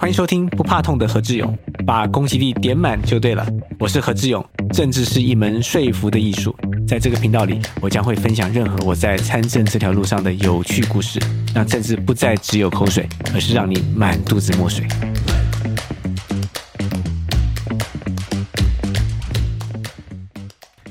欢迎收听不怕痛的何志勇，把攻击力点满就对了。我是何志勇，政治是一门说服的艺术。在这个频道里，我将会分享任何我在参政这条路上的有趣故事，让政治不再只有口水，而是让你满肚子墨水。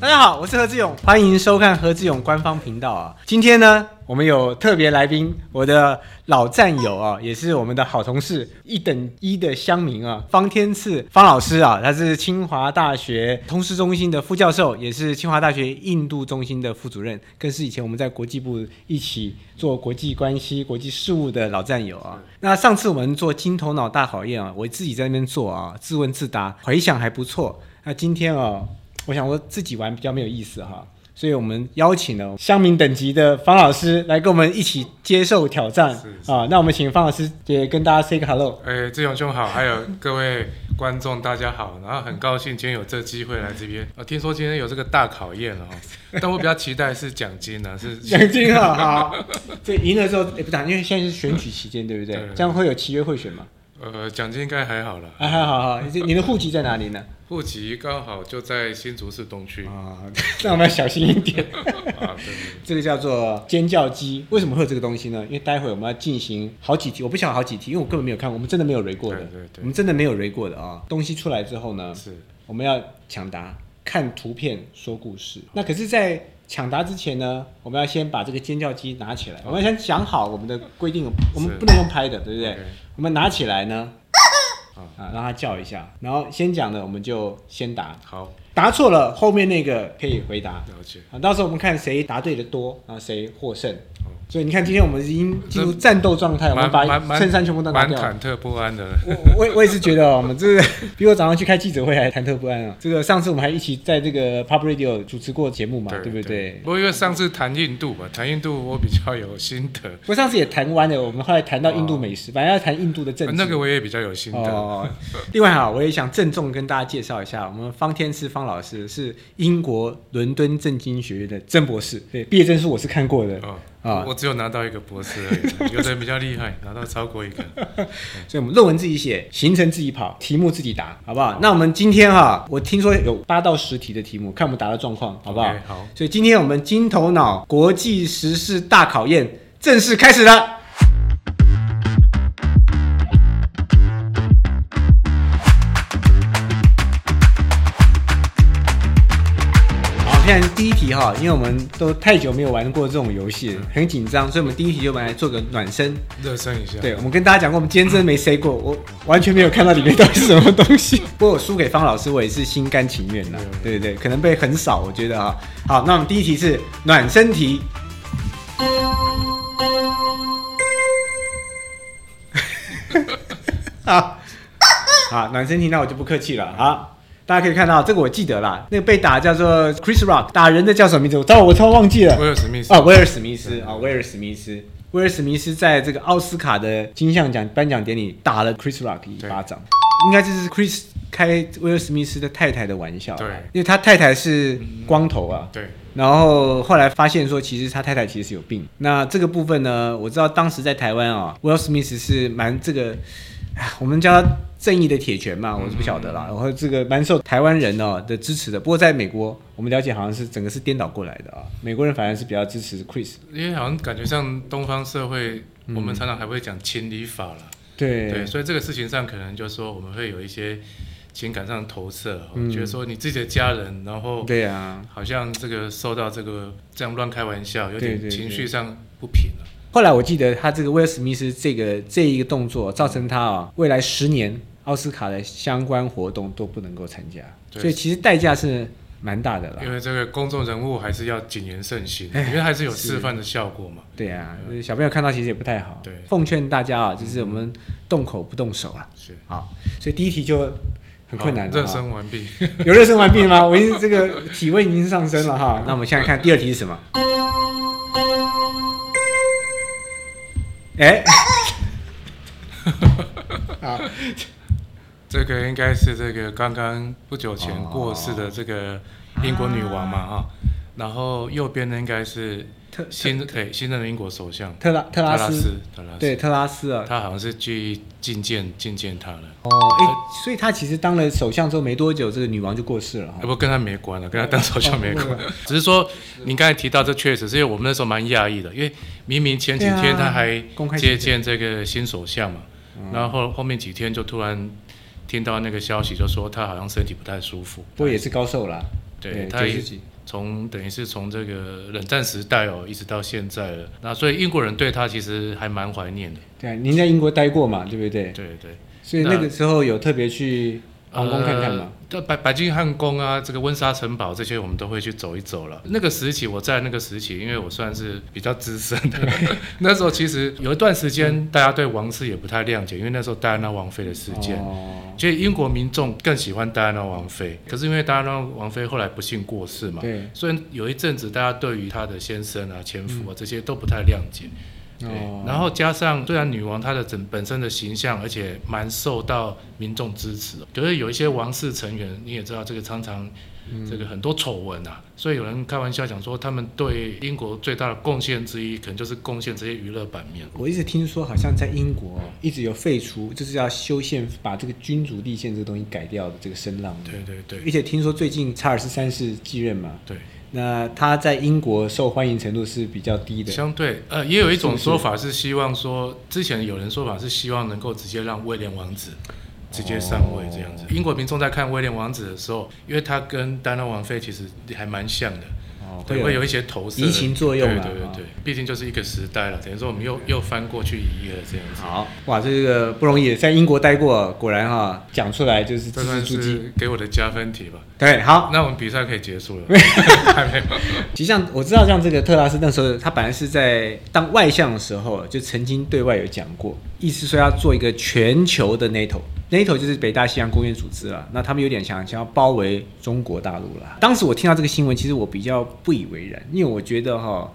大家好，我是何志勇，欢迎收看何志勇官方频道啊。今天呢，我们有特别来宾，我的老战友啊，也是我们的好同事，一等一的乡民啊，方天赐方老师啊，他是清华大学通识中心的副教授，也是清华大学印度中心的副主任，更是以前我们在国际部一起做国际关系、国际事务的老战友啊。那上次我们做金头脑大考验啊，我自己在那边做啊，自问自答，回想还不错。那今天啊。我想我自己玩比较没有意思哈，所以我们邀请了乡民等级的方老师来跟我们一起接受挑战啊。那我们请方老师也跟大家 say 个 hello。哎，志勇兄好，还有各位观众大家好，然后很高兴今天有这机会来这边。我听说今天有这个大考验了哈，但我比较期待是奖金呢，是奖金啊。好，这赢了之后，哎，不打，因为现在是选举期间，对不对？这样会有契约会选吗？呃，奖金应该还好了。还好，好，你你的户籍在哪里呢？户籍刚好就在新竹市东区啊，那我们要小心一点 啊。对，这个叫做尖叫鸡，为什么会有这个东西呢？因为待会我们要进行好几题，我不晓得好几题，因为我根本没有看，我们真的没有 r 过的，对对对，我们真的没有 r 过的啊。东西出来之后呢，是我们要抢答，看图片说故事。那可是，在抢答之前呢，我们要先把这个尖叫鸡拿起来，我们要先讲好我们的规定，我们不能用拍的，对不对？我们拿起来呢。啊，让它叫一下，然后先讲的我们就先答，好，答错了后面那个可以回答，了解，啊，到时候我们看谁答对的多，然后谁获胜。所以你看，今天我们已经进入战斗状态，我们把衬衫全部都拿掉。蛮忐忑不安的。我我我也是觉得，我们这个比我早上去开记者会还忐忑不安啊。这个上次我们还一起在这个 Pub Radio 主持过节目嘛，对不对？不过因为上次谈印度嘛，谈印度我比较有心得。不过上次也谈完了，我们后来谈到印度美食，反正要谈印度的政治。那个我也比较有心得。哦。另外哈，我也想郑重跟大家介绍一下，我们方天赐方老师是英国伦敦政经学院的曾博士，对，毕业证书我是看过的。啊，我只有拿到一个博士而已，有的人比较厉害，拿到超过一个。所以，我们论文自己写，行程自己跑，题目自己答，好不好？那我们今天哈，我听说有八到十题的题目，看我们答的状况，好不好？好。所以，今天我们金头脑国际时事大考验正式开始了。看第一题哈，因为我们都太久没有玩过这种游戏，很紧张，所以我们第一题就来做个暖身，热身一下。对，我们跟大家讲过，我们今天真的没 say 过，我完全没有看到里面到底是什么东西。不过我输给方老师，我也是心甘情愿的。对对对，可能被很少，我觉得啊。好，那我们第一题是暖身题。好，好，暖身题，那我就不客气了啊。大家可以看到，这个我记得啦。那个被打叫做 Chris Rock，打人的叫什么名字？我操，我超忘记了。威尔史密斯啊，威尔史密斯啊，威尔史密斯。威尔史密斯在这个奥斯卡的金像奖颁奖典礼打了 Chris Rock 一巴掌。应该就是 Chris 开威尔史密斯的太太的玩笑。对，因为他太太是光头啊。对。然后后来发现说，其实他太太其实是有病。那这个部分呢，我知道当时在台湾啊，威尔史密斯是蛮这个。我们叫他正义的铁拳嘛，我是不晓得啦。然后这个蛮受台湾人哦的支持的。不过在美国，我们了解好像是整个是颠倒过来的啊。美国人反而是比较支持 Chris，因为好像感觉像东方社会，我们常常还会讲情理法了。对对，所以这个事情上可能就是说我们会有一些情感上的投射，觉得说你自己的家人，然后对啊，好像这个受到这个这样乱开玩笑，有点情绪上不平了。后来我记得他这个威尔史密斯这个这一个动作，造成他啊未来十年奥斯卡的相关活动都不能够参加，所以其实代价是蛮大的了。因为这个公众人物还是要谨言慎行，因为还是有示范的效果嘛。对啊，小朋友看到其实也不太好。对，奉劝大家啊，就是我们动口不动手啊。是好，所以第一题就很困难。热身完毕，有热身完毕吗？我已经这个体温已经上升了哈。那我们现在看第二题是什么？哎，啊，这个应该是这个刚刚不久前过世的这个英国女王嘛哈，然后右边呢应该是特新对新任的英国首相特拉特拉斯，斯，特拉斯，对特拉斯啊。他好像是去觐见觐见他了，哦，哎，所以他其实当了首相之后没多久，这个女王就过世了。不跟他没关了，跟他当首相没关哦。只是说您刚才提到这确实是因为我们那时候蛮讶异的，因为明明前几天他还接见这个新首相嘛，嗯然后后后面几天就突然听到那个消息，就说他好像身体不太舒服。不过也是高寿啦，对，他也九十几。从等于是从这个冷战时代哦，一直到现在了。那所以英国人对他其实还蛮怀念的。对啊，您在英国待过嘛，对不对？对对，所以那个时候有特别去皇宫看看嘛。呃，白白金汉宫啊，这个温莎城堡这些，我们都会去走一走了。那个时期，我在那个时期，因为我算是比较资深的，那时候其实有一段时间，大家对王室也不太谅解，因为那时候戴安娜王妃的事件。哦，所以英国民众更喜欢戴安娜王妃，可是因为戴安娜王妃后来不幸过世嘛，对，所以有一阵子大家对于她的先生啊、前夫啊这些都不太谅解。然后加上虽然女王她的整本身的形象，而且蛮受到民众支持的，可是有一些王室成员，你也知道这个常常这个很多丑闻啊，所以有人开玩笑讲说，他们对英国最大的贡献之一，可能就是贡献这些娱乐版面。我一直听说，好像在英国一直有废除，就是要修宪，把这个君主立宪这个东西改掉的这个声浪。对对对。而且听说最近查尔斯三世继任嘛，对，那他在英国受欢迎程度是比较低的。相对呃，也有一种说法是希望说，之前有人说法是希望能够直接让威廉王子。直接上位这样子，英国民众在看威廉王子的时候，因为他跟丹娜王妃其实还蛮像的，哦，对，会有一些投射移情作用啊哦对对对对，毕竟就是一个时代了，等于说我们又又翻过去一页了这样子。好哇，这个不容易，在英国待过，果然哈讲出来就是字这算字珠玑。是给我的加分题吧。对，好，那我们比赛可以结束了。还没有。其实像我知道，像这个特拉斯那时候，他本来是在当外相的时候，就曾经对外有讲过，意思说要做一个全球的 NATO。NATO 就是北大西洋公约组织了，那他们有点想想要包围中国大陆了。当时我听到这个新闻，其实我比较不以为然，因为我觉得哈，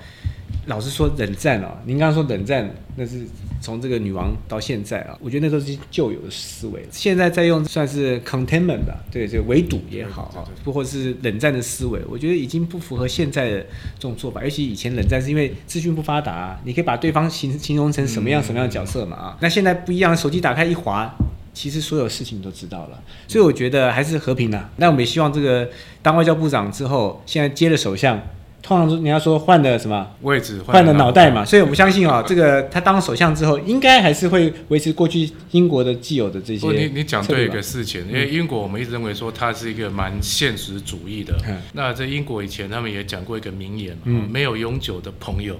老实说，冷战哦，您刚刚说冷战，那是从这个女王到现在啊，我觉得那都是旧有的思维，现在在用算是 containment 吧，对，就围堵也好啊，不或是冷战的思维，我觉得已经不符合现在的这种做法。尤其以前冷战是因为资讯不发达、啊，你可以把对方形形容成什么样什么样的角色嘛啊，那现在不一样，手机打开一滑。其实所有事情都知道了，所以我觉得还是和平啊。那我们也希望这个当外交部长之后，现在接了首相，通常人家说换了什么？位置换了脑袋嘛，所以我们相信啊，这个他当首相之后，应该还是会维持过去英国的既有的这些，你你讲对一个事情，因为英国我们一直认为说它是一个蛮现实主义的。嗯。那在英国以前他们也讲过一个名言嘛，嗯。没有永久的朋友，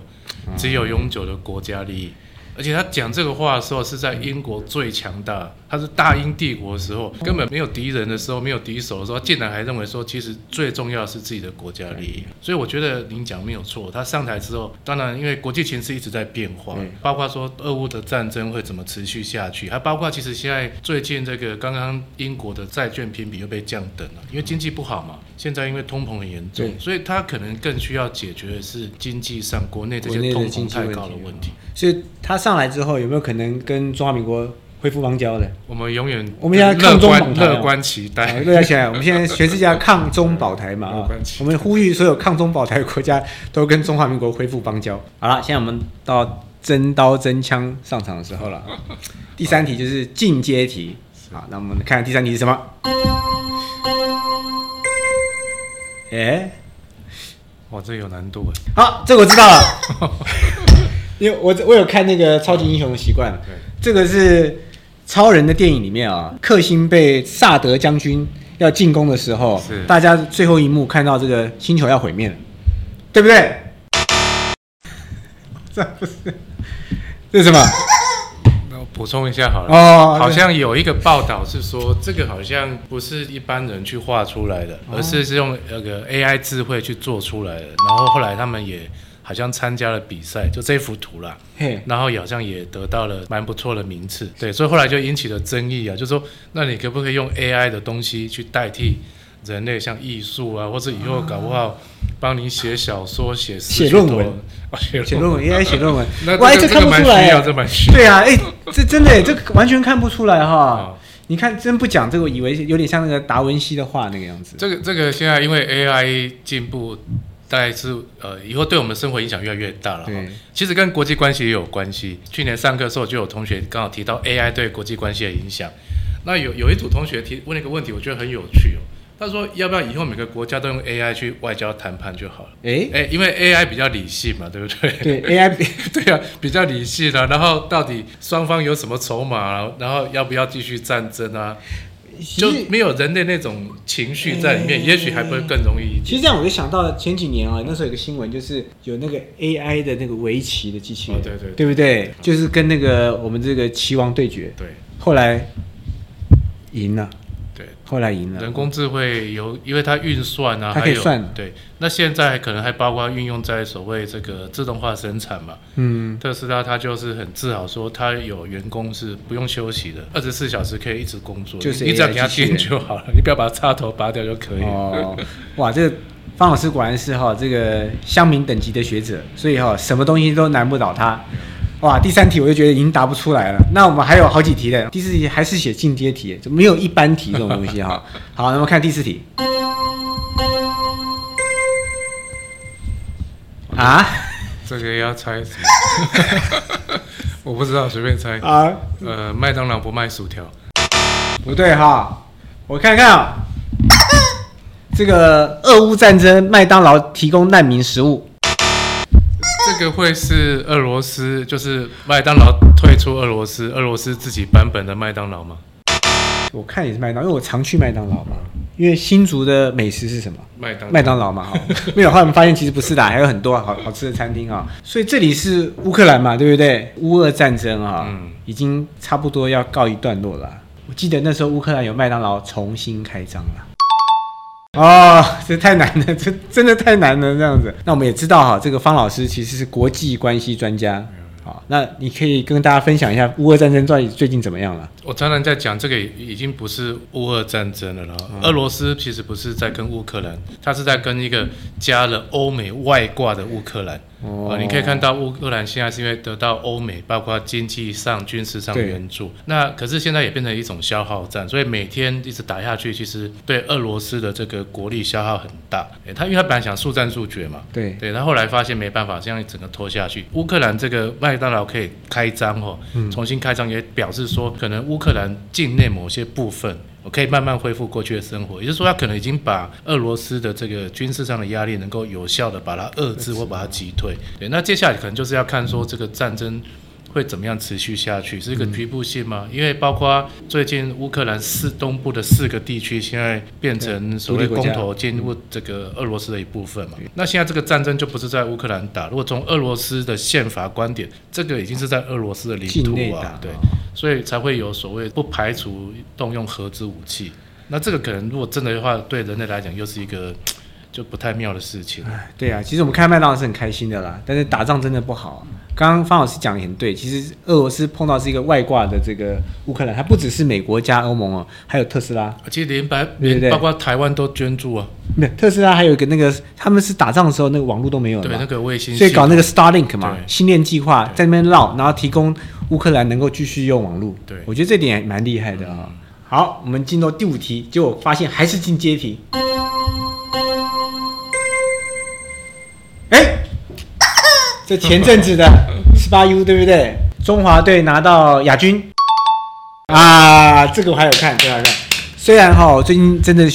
只有永久的国家利益。而且他讲这个话的时候是在英国最强大，他是大英帝国的时候，根本没有敌人的时候，没有敌手的时候，他竟然还认为说，其实最重要的是自己的国家利益。所以我觉得您讲没有错。他上台之后，当然因为国际形势一直在变化，包括说俄乌的战争会怎么持续下去，还包括其实现在最近这个刚刚英国的债券评比又被降等了，因为经济不好嘛，现在因为通膨很严重，所以他可能更需要解决的是经济上国内这些通膨太高的问题。所以他上来之后有没有可能跟中华民国恢复邦交的？我们永远我们现在抗中保台啊乐观期啊待。热起来！我们现在全世界抗中保台嘛啊 我们呼吁所有抗中保台的国家都跟中华民国恢复邦交。好了，现在我们到真刀真枪上场的时候了。第三题就是进阶题。好，那我们看第三题是什么？哎、哇，这有难度哎。好，这个我知道了，因为我我有看那个超级英雄的习惯。对，这个是超人的电影里面啊，克星被萨德将军要进攻的时候是，大家最后一幕看到这个星球要毁灭了，对不对？这不是，这是什么？那我补充一下好了。哦，好像有一个报道是说，这个好像不是一般人去画出来的，哦而是是用那个 AI 智慧去做出来的。然后后来他们也好像参加了比赛，就这幅图啦，嘿，然后也好像也得到了蛮不错的名次。对，所以后来就引起了争议啊，就说那你可不可以用 AI 的东西去代替人类，像艺术啊，或者以后搞不好帮你写小说、写写论文啊，写写论文，AI 写论文，那哇，这这个这个蛮看不出来需要，耶。这蛮需要。对啊，哎，这真的，这完全看不出来哈。啊你看，真不讲这个，我以为有点像那个达文西的画那个样子。这个这个现在因为 AI 进步大概是呃以后对我们生活影响越来越大了。对，其实跟国际关系也有关系。去年上课的时候就有同学刚好提到 AI 对国际关系的影响。那有有一组同学提问了一个问题，我觉得很有趣哦。他说要不要以后每个国家都用 AI 去外交谈判就好了？哎，哎，因为 AI 比较理性嘛，对不对？对 AI 比对啊，比较理性啊。然后到底双方有什么筹码，然后要不要继续战争啊？就没有人的那种情绪在里面，哎也许还会更容易一点。其实这样我就想到前几年啊，那时候有个新闻，就是有那个 AI 的那个围棋的机器人，哦对对对对不对？就是跟那个我们这个棋王对决，对后来赢了，对，后来赢了，人工智慧有，因为它运算啊，它可以算对。那现在可能还包括运用在所谓这个自动化生产嘛。嗯，特斯拉它就是很自豪说，它有员工是不用休息的，二十四小时可以一直工作，就是你只要给他机器人电就好了，你不要把插头拔掉就可以了。哦，哇，这个方老师果然是哈这个乡民等级的学者，所以哈什么东西都难不倒他。哇，第三题我就觉得已经答不出来了。那我们还有好几题的，第四题还是写进阶题，就没有一般题这种东西哈。好，那么看第四题。啊这个要猜什么？我不知道，随便猜。啊，呃，麦当劳不卖薯条，不对哈，我看看啊，这个俄乌战争，麦当劳提供难民食物。这个会是俄罗斯，就是麦当劳退出俄罗斯，俄罗斯自己版本的麦当劳吗？我看也是麦当劳，因为我常去麦当劳嘛。因为新竹的美食是什么？麦当麦当劳嘛，哈，没有，后来我们发现其实不是的，还有很多好好吃的餐厅啊。所以这里是乌克兰嘛，对不对？乌俄战争啊，嗯已经差不多要告一段落了。我记得那时候乌克兰有麦当劳重新开张了。哦，这太难了，这真的太难了，这样子。那我们也知道哈，这个方老师其实是国际关系专家。好，那你可以跟大家分享一下乌俄战争到底最近怎么样了？我常常在讲，这个已经不是乌俄战争了啦。俄罗斯其实不是在跟乌克兰，它是在跟一个加了欧美外挂的乌克兰。哦啊，你可以看到乌克兰现在是因为得到欧美包括经济上、军事上援助，那可是现在也变成一种消耗战，所以每天一直打下去，其实对俄罗斯的这个国力消耗很大。诶他因为他本来想速战速决嘛，对，对他后来发现没办法，这样整个拖下去。乌克兰这个麦当劳可以开张哦，嗯重新开张也表示说，可能乌克兰境内某些部分。我可以慢慢恢复过去的生活，也就是说，他可能已经把俄罗斯的这个军事上的压力能够有效的把它遏制或把它击退。对，那接下来可能就是要看说这个战争会怎么样持续下去，是一个局部性吗？因为包括最近乌克兰四东部的四个地区现在变成所谓公投进入这个俄罗斯的一部分嘛。那现在这个战争就不是在乌克兰打，如果从俄罗斯的宪法观点，这个已经是在俄罗斯的领土打啊，对，所以才会有所谓不排除动用核子武器。那这个可能如果真的的话，对人类来讲又是一个就不太妙的事情。哎，对啊，其实我们开麦当劳是很开心的啦，但是打仗真的不好。刚刚方老师讲的很对，其实俄罗斯碰到是一个外挂的这个乌克兰，它不只是美国加欧盟哦，还有特斯拉。其实连白对对连包括台湾都捐助啊，没有特斯拉还有一个那个，他们是打仗的时候那个网络都没有了对那，个卫星，所以搞那个 Starlink 嘛对，星链计划在那边绕，然后提供乌克兰能够继续用网络。对我觉得这点也蛮厉害的啊、好，我们进到第五题，结果发现还是进阶题。这前阵子的十八 U 对不对？中华队拿到亚军啊，这个我还有看，这个还有看。虽然哈，我最近真的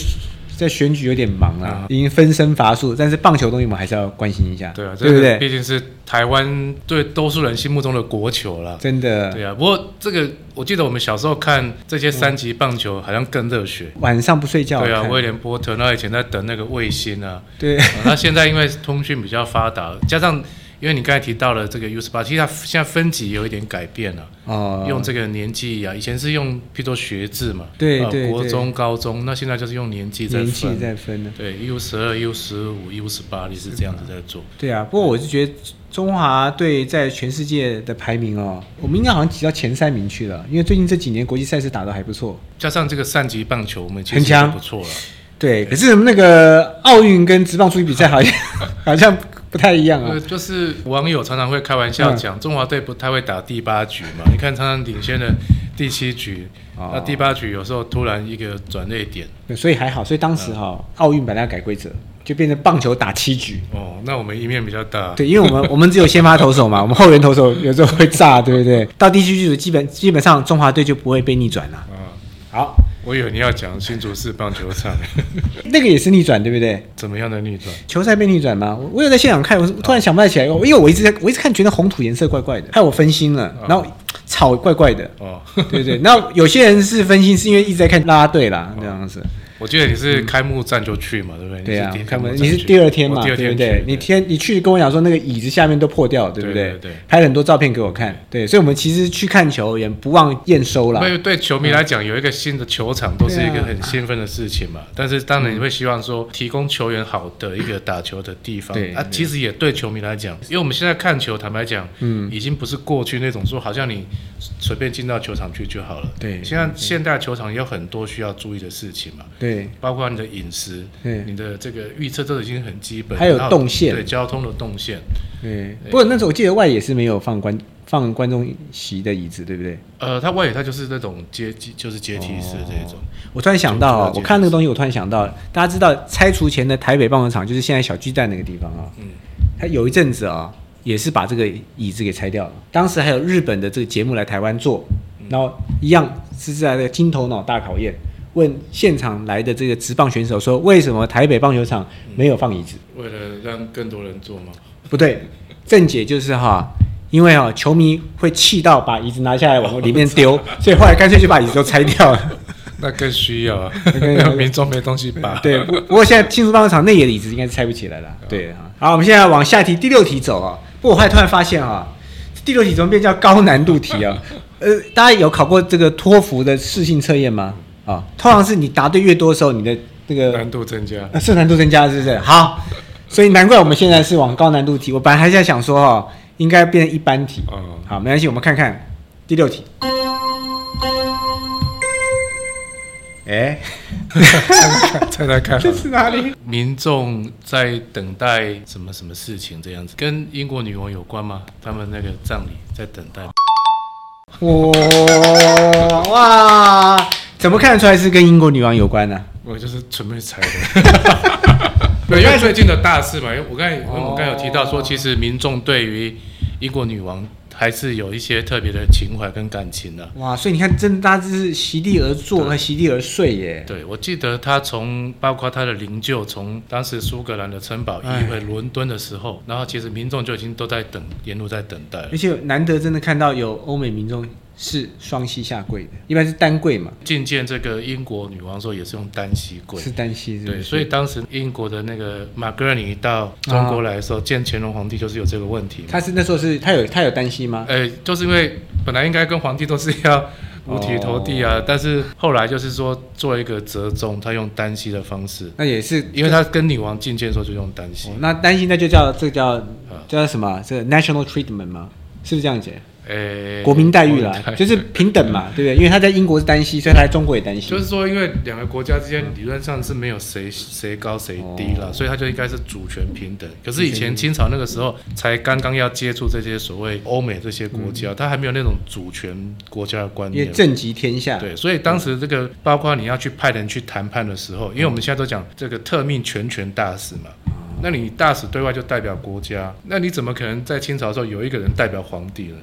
在选举有点忙啊，已经分身乏术，但是棒球东西我们还是要关心一下，对啊，这个对不对？毕竟是台湾对多数人心目中的国球了。真的，对啊，不过这个我记得我们小时候看这些三级棒球好像更热血。晚上不睡觉对啊，威廉波特那以前在等那个卫星啊，对啊那现在因为通讯比较发达，加上因为你刚才提到了这个 U 十八，其实它现在分级有一点改变了，哦，用这个年纪啊，以前是用譬如说学制嘛，呃对对对国中、高中，那现在就是用年纪在年纪分。在分呢。对，U 十二、U 十五、U 十八，你是这样子在做。对啊，不过我是觉得中华队在全世界的排名哦，我们应该好像挤到前三名去了，因为最近这几年国际赛事打得还不错。加上这个三级棒球，我们很强不错了。对，可是那个奥运跟职棒出去比赛好像 好像不太一样啊呃，。就是网友常常会开玩笑嗯讲，中华队不太会打第八局嘛。你看常常领先的第七局，哦那第八局有时候突然一个转捩点，对所以还好，所以当时哈、奥运本来要改规则，就变成棒球打七局。哦，那我们一面比较大。对，因为我们 我们只有先发投手嘛，我们后援投手 有时候会炸，对不对？到第七局基本基本上中华队就不会被逆转了。嗯，好，我以为你要讲新竹市棒球场 那个也是逆转，对不对？怎么样的逆转？球赛被逆转吗？我我有在现场看，我突然想不太起来，因为我一直在我一直看觉得红土颜色怪怪的，害我分心了，然后草怪怪的，哦，对对。然后有些人是分心，是因为一直在看啦啦队啦，这样子。我记得你是开幕战就去嘛，对不对？对啊开幕你是第二天嘛，第二天对不对？你天你去跟我讲说那个椅子下面都破掉了，对不对？对对对拍了很多照片给我看，对，所以我们其实去看球也不忘验收啦因。为对球迷来讲，有一个新的球场都是一个很兴奋的事情嘛。但是当然你会希望说，提供球员好的一个打球的地方啊。对啊其实也对球迷来讲，因为我们现在看球，坦白讲，嗯，已经不是过去那种说好像你随便进到球场去就好了。对现在现代球场也有很多需要注意的事情嘛，对包括你的饮食、对你的这个预测都已经很基本，还有动线对交通的动线。对。不过那时候我记得外野是没有放观放观众席的椅子，对不对？呃，它外野它就是那种阶梯，就是阶梯式这种。我突然想到啊，我看那个东西，我突然想到，大家知道拆除前的台北棒球场就是现在小巨蛋那个地方啊，嗯，它有一阵子啊，也是把这个椅子给拆掉了。当时还有日本的这个节目来台湾做，然后一样是在那个金头脑大考验，问现场来的这个职棒选手说，为什么台北棒球场没有放椅子？为了让更多人坐吗。不对，正解就是哈。因为哈，球迷会气到把椅子拿下来往里面丢，所以后来干脆就把椅子都拆掉了。那更需要啊，民众没东西拔。对，不不过现在庆祝棒球场内野的椅子应该是拆不起来了。对啊，好，我们现在往下题第六题走啊。不过我后来突然发现啊，第六题怎么变叫高难度题啊？呃，大家有考过这个托福的试性测验吗？啊，通常是你答对越多的时候，你的那个难度增加。呃，是难度增加，是不是？好，所以难怪我们现在是往高难度题。我本来还在想说哈、应该变成一般题。哦，好，没关系，我们看看第六题。哎，猜猜看，这是哪里？民众在等待什么什么事情？这样子跟英国女王有关吗？他们那个葬礼在等待。哇哇！怎么看得出来是跟英国女王有关呢、我就是准备猜的。对，因为最近的大事嘛，因为我刚才我刚才有提到说，其实民众对于英国女王还是有一些特别的情怀跟感情的、哇！所以你看，真的大家是席地而坐和席地而睡耶。对，我记得他从包括他的灵柩，从当时苏格兰的城堡移回伦敦的时候，然后其实民众就已经都在等，沿路在等待而。且难得真的看到有欧美民众是双膝下跪的，一般是单跪嘛，觐见这个英国女王的时候，也是用单膝跪。是单膝是是对，所以当时英国的那个马格尼到中国来的时候，见乾隆皇帝就是有这个问题。他是那时候是他有他有单膝吗？呃，就是因为本来应该跟皇帝都是要五体投地啊，但是后来就是说做一个折中，他用单膝的方式，那也是因为他跟女王觐见的时候就用单膝哦。那单膝那就叫这个叫啊叫什么？这个 national treatment 吗？是不是这样解？呃，国民待遇啦就是平等嘛，对不对？因为他在英国是单膝，所以他在中国也单膝。就是说，因为两个国家之间理论上是没有谁谁高谁低了，哦所以他就应该是主权平等。可是以前清朝那个时候才刚刚要接触这些所谓欧美这些国家，他还没有那种主权国家的观念。因为政极天下。对，所以当时这个包括你要去派人去谈判的时候，因为我们现在都讲这个特命全权大使嘛，那你大使对外就代表国家，那你怎么可能在清朝的时候有一个人代表皇帝呢？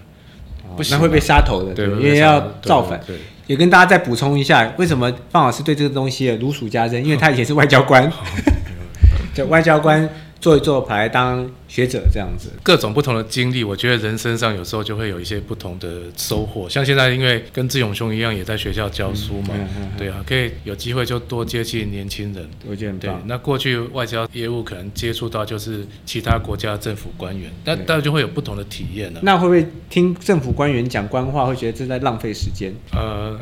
哦不行那会被杀头的，对，因为要造反。对，也跟大家再补充一下，为什么范老师对这个东西如数家珍？因为他以前是外交官，就外交官做一做，跑来当学者这样子。各种不同的经历，我觉得人身上有时候就会有一些不同的收获。像现在，因为跟志勇兄一样，也在学校教书嘛，嗯嗯嗯对啊，可以有机会就多接近年轻人。对我觉得很棒，。那过去外交业务可能接触到就是其他国家政府官员，那大家就会有不同的体验了。那会不会听政府官员讲官话，会觉得这在浪费时间？呃，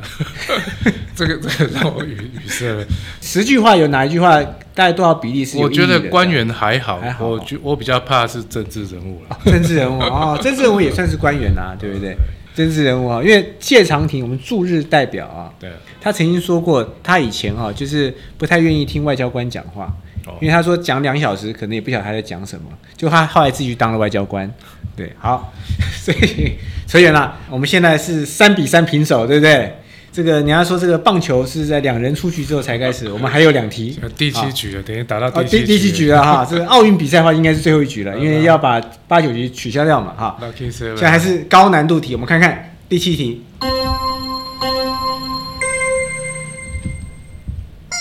这个这个让我语语塞了。十句话有哪一句话大概多少比例是我觉得官员还好，还好我觉我比较怕是政治人物了。政治人物哦，政治人物也算是官员啊，对不对？政治人物啊，因为谢长廷，我们驻日代表啊，对，他曾经说过，他以前啊，就是不太愿意听外交官讲话，哦因为他说讲两小时，可能也不晓得他在讲什么。就他后来自己去当了外交官，对，好，所以所以呢，我们现在是三比三平手，对不对？这个你要说这个棒球是在两人出局之后才开始，我们还有两题。呃第七局了，等于打到哦，第七第第几局了哈？这个奥运比赛的话，应该是最后一局了，因为要把八九局取消掉嘛哈。现在还是高难度题，我们看看第七题。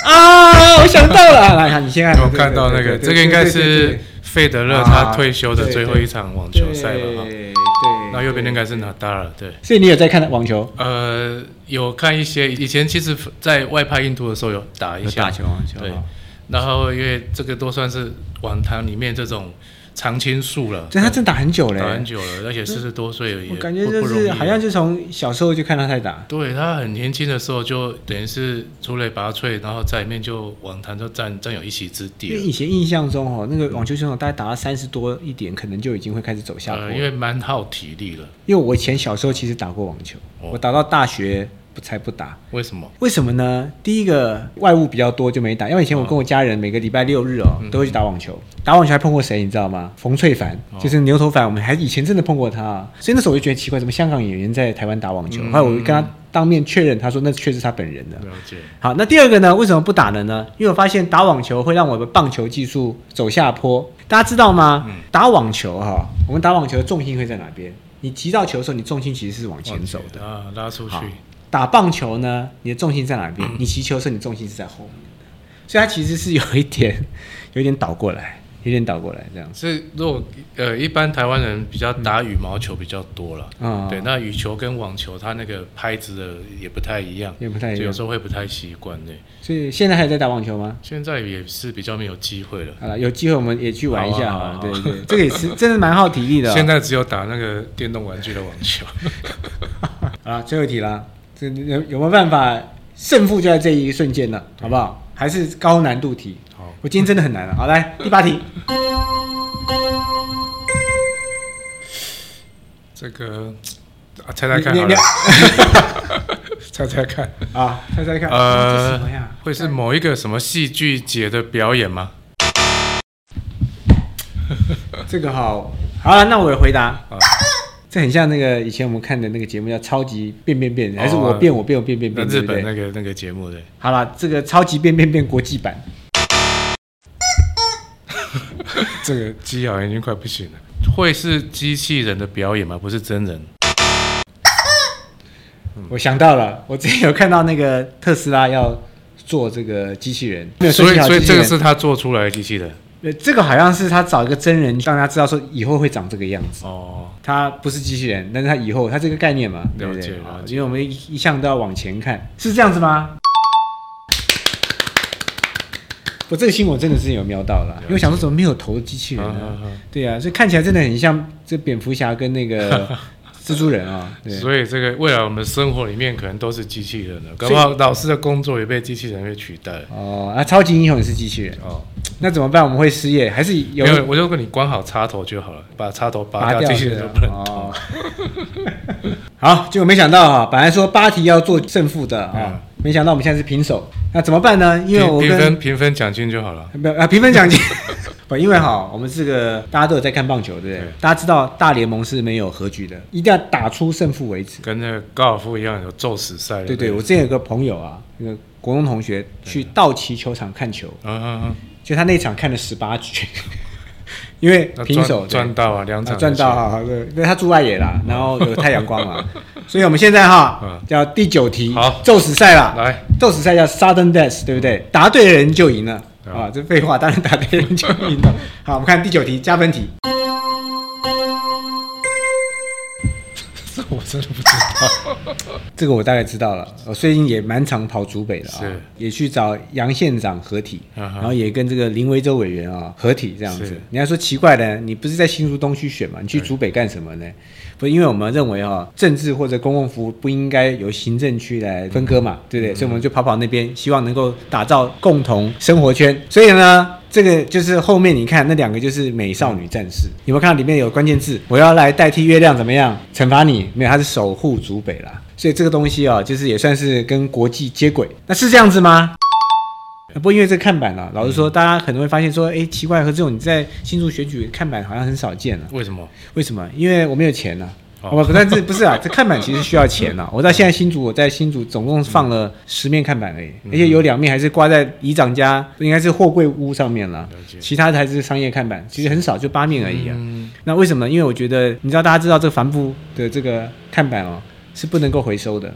啊，我想到了，来 看你先看。我看到那个，这个应该是费德勒他退休的最后一场网球赛了？哈那右边应该是纳达尔，对。所以你有在看网球？呃，有看一些，以前其实，在外派印度的时候有打一下，打球，网球。对。然后因为这个都算是网坛里面这种常青树了，对，他真打很久嘞，打很久了，而且四十多岁了，也我感觉就是好像就从小时候就看他在打。对他很年轻的时候就等于是出类拔萃，然后在里面就网坛就占占有一席之地因为以前印象中哦，那个网球选手大概打到三十多一点，可能就已经会开始走下坡。呃，因为蛮耗体力了。因为我以前小时候其实打过网球，哦我打到大学不才不打。为什么？为什么呢？第一个外物比较多就没打，因为以前我跟我家人每个礼拜六日哦、都会去打网球，打网球还碰过谁你知道吗？冯翠凡，就是牛头凡，我们还以前真的碰过他、所以那时候我就觉得奇怪，怎么香港演员在台湾打网球？后来我就跟他当面确认，他说那确实他本人的。了解。好，那第二个呢？为什么不打了呢？因为我发现打网球会让我的棒球技术走下坡。大家知道吗？打网球哈，我们打网球的重心会在哪边？你击到球的时候，你重心其实是往前走的。啊，拉出去。打棒球呢，你的重心在哪边？嗯你骑球的时候，你重心是在后面的，所以它其实是有一点，有一点倒过来，有点倒过来这样。所以如果呃，一般台湾人比较打羽毛球比较多了。啊、对，那羽球跟网球它那个拍子的也不太一样，也不太一样有时。候会不太习惯对。所以现在还在打网球吗？现在也是比较没有机会了。好了，有机会我们也去玩一下啊对对，这个也是真的蛮耗体力的、哦。现在只有打那个电动玩具的网球。好了，最后一题啦，这有有没有办法胜负就在这一瞬间了，好不好？还是高难度题？好，我今天真的很难了。好，来第八题，这个啊，猜猜看好了，猜猜看，啊，猜猜看，呃什么呀？会是某一个什么戏剧节的表演吗？这个好，好了，那我也回答。啊这很像那个以前我们看的那个节目叫《超级变变变》，还是哦我变我变我变变变？那日本那个那个节目对，好了，这个《超级变变变》国际版，这个鸡好像已经快不行了。会是机器人的表演吗？不是真人。我想到了，我之前有看到那个特斯拉要做这个机器人，所以。所以这个是他做出来的机器人。呃，这个好像是他找一个真人，让大家知道说以后会长这个样子。哦，他不是机器人，但是他以后他这个概念嘛，对不了解对？因为我们一一向都要往前看，是这样子吗？我这个新闻真的是有瞄到了，因为想说怎么没有头的机器人呢？对啊，所以看起来真的很像这蝙蝠侠跟那个 蜘蛛人啊。对，所以这个未来我们生活里面可能都是机器人了，搞所以不好老师的工作也被机器人给取代。哦，啊，超级英雄也是机器人，哦，那怎么办？我们会失业，还是有没有，我就跟你关好插头就好了，把插头拔掉，拔掉？机器人就不能动。哦。好，结果没想到啊，本来说八题要做胜负的啊嗯，没想到我们现在是平手，那怎么办呢？因为我跟评评分平分奖金就好了。不啊，平分奖金 不，因为哈，我们这个大家都有在看棒球，对不对？对大家知道大联盟是没有和局的，一定要打出胜负为止。跟那个高尔夫一样有宙死赛。对对，我之前有个朋友啊，那个国中同学去道奇球场看球，嗯嗯嗯，就他那场看了十八局，因为平手赚赚到啊，两啊场赚到哈，对，因为他住外野啦，然后有太阳光嘛，所以我们现在哈嗯叫第九题，好宙死赛啦。来，宙死赛叫 sudden death，对不对？答对的人就赢了啊！这废话，当然答对的人就赢了。好，我们看第九题加分题。这我真的不。这个我大概知道了，我最近也蛮常跑竹北的啊是，也去找杨县长合体，然后也跟这个林维洲委员啊合体这样子是。你要说奇怪的，你不是在新竹东区选嘛？你去竹北干什么呢？不，因为我们认为哈、政治或者公共服务不应该由行政区来分割嘛，对不对？所以我们就跑跑那边，希望能够打造共同生活圈。所以呢。这个就是后面你看那两个就是美少女战士，有没有看到里面有关键字？我要来代替月亮怎么样惩罚你？没有，它是守护祖北啦。所以这个东西啊，就是也算是跟国际接轨。那是这样子吗？不过因为这个看板啊，老实说，大家可能会发现说，哎，奇怪，和这种你在新竹选举看板好像很少见了。为什么？为什么？因为我没有钱呐、哦不，但是不是啊？这看板其实需要钱啊。我到现在新竹，我在新竹总共放了十面看板而已，嗯而且有两面还是挂在里长家，应该是货柜屋上面了了。其他的还是商业看板，其实很少，就八面而已啊。嗯那为什么？因为我觉得，你知道大家知道这个帆布的这个看板哦，是不能够回收的。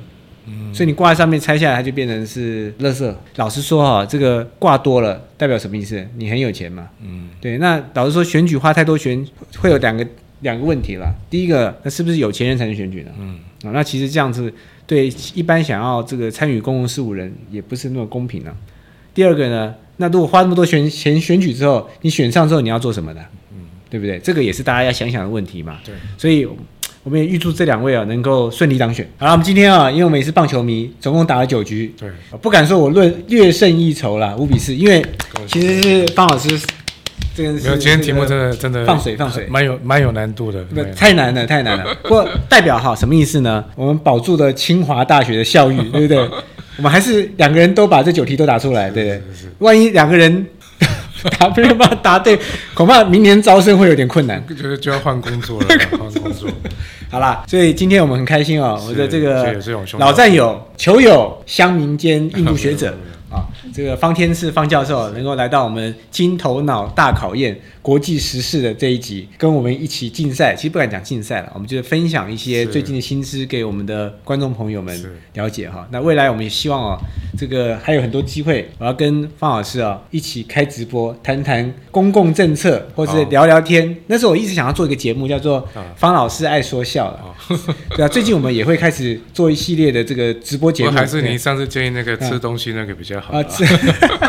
嗯所以你挂在上面拆下来，它就变成是垃圾。老实说哈、这个挂多了代表什么意思？你很有钱嘛？嗯对。那老实说，选举花太多钱会有两个两个问题了。第一个，那是不是有钱人才能选举呢？嗯啊、那其实这样子对一般想要这个参与公共事务人也不是那么公平呢、第二个呢，那如果花那么多选钱选举之后，你选上之后你要做什么呢？嗯，对不对？这个也是大家要想想的问题嘛。对，所以我们也预祝这两位啊能够顺利当选。好了，我们今天啊，因为我们也是棒球迷，总共打了九局，对，不敢说我论略胜一筹啦，五比四，因为其实是方老师这个是没有，今天题目真的真的放水放水蛮有蛮有难度的。那太难了，太难了。不过代表哈什么意思呢？我们保住了清华大学的校誉，对不对？我们还是两个人都把这九题都答出来，对不对？万一两个人 答没有办法答对，恐怕明年招生会有点困难。就是就要换工作了，换工作。好啦，所以今天我们很开心哦，我的这个老战友、球友、乡民间印度学者啊，这个方天赐方教授能够来到我们金头脑大考验国际时事的这一集，跟我们一起竞赛。其实不敢讲竞赛了，我们就是分享一些最近的新知给我们的观众朋友们了解哈。那未来我们也希望哦，这个还有很多机会，我要跟方老师啊一起开直播，谈谈公共政策，或是哦聊聊天。那时候我一直想要做一个节目，叫做啊方老师爱说笑了。哦，对啊，最近我们也会开始做一系列的这个直播节目。还是对你上次建议那个吃东西那个比较好啊，这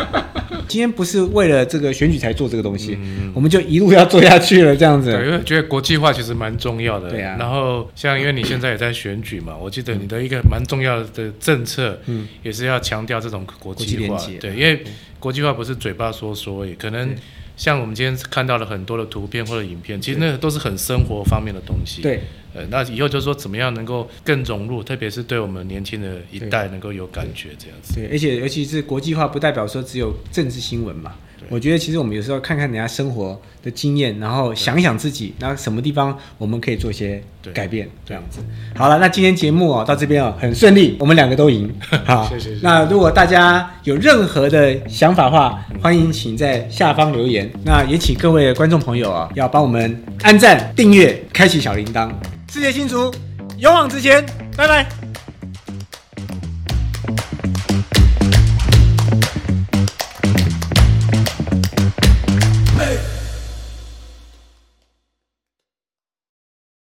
今天不是为了这个选举才做这个东西，嗯。我们就一路要做下去了，这样子。对，因为觉得国际化其实蛮重要的。对啊。然后像因为你现在也在选举嘛，我记得你的一个蛮重要的政策，嗯，也是要强调这种国际化。际。对，因为国际化不是嘴巴说说而已，可能对像我们今天看到了很多的图片或者影片，其实那个都是很生活方面的东西。。对呃，那以后就是说怎么样能够更融入，特别是对我们年轻的一代能够有感觉这样子。对，而且尤其是国际化，不代表说只有政治新闻嘛。我觉得其实我们有时候看看人家生活的经验，然后想想自己，然后什么地方我们可以做一些改变，这样子。好了，那今天节目哦到这边哦很顺利，我们两个都赢。好，谢谢那如果大家有任何的想法的话，欢迎请在下方留言。那也请各位观众朋友啊，要帮我们按赞、订阅、开启小铃铛。世界新竹，勇往直前，拜拜。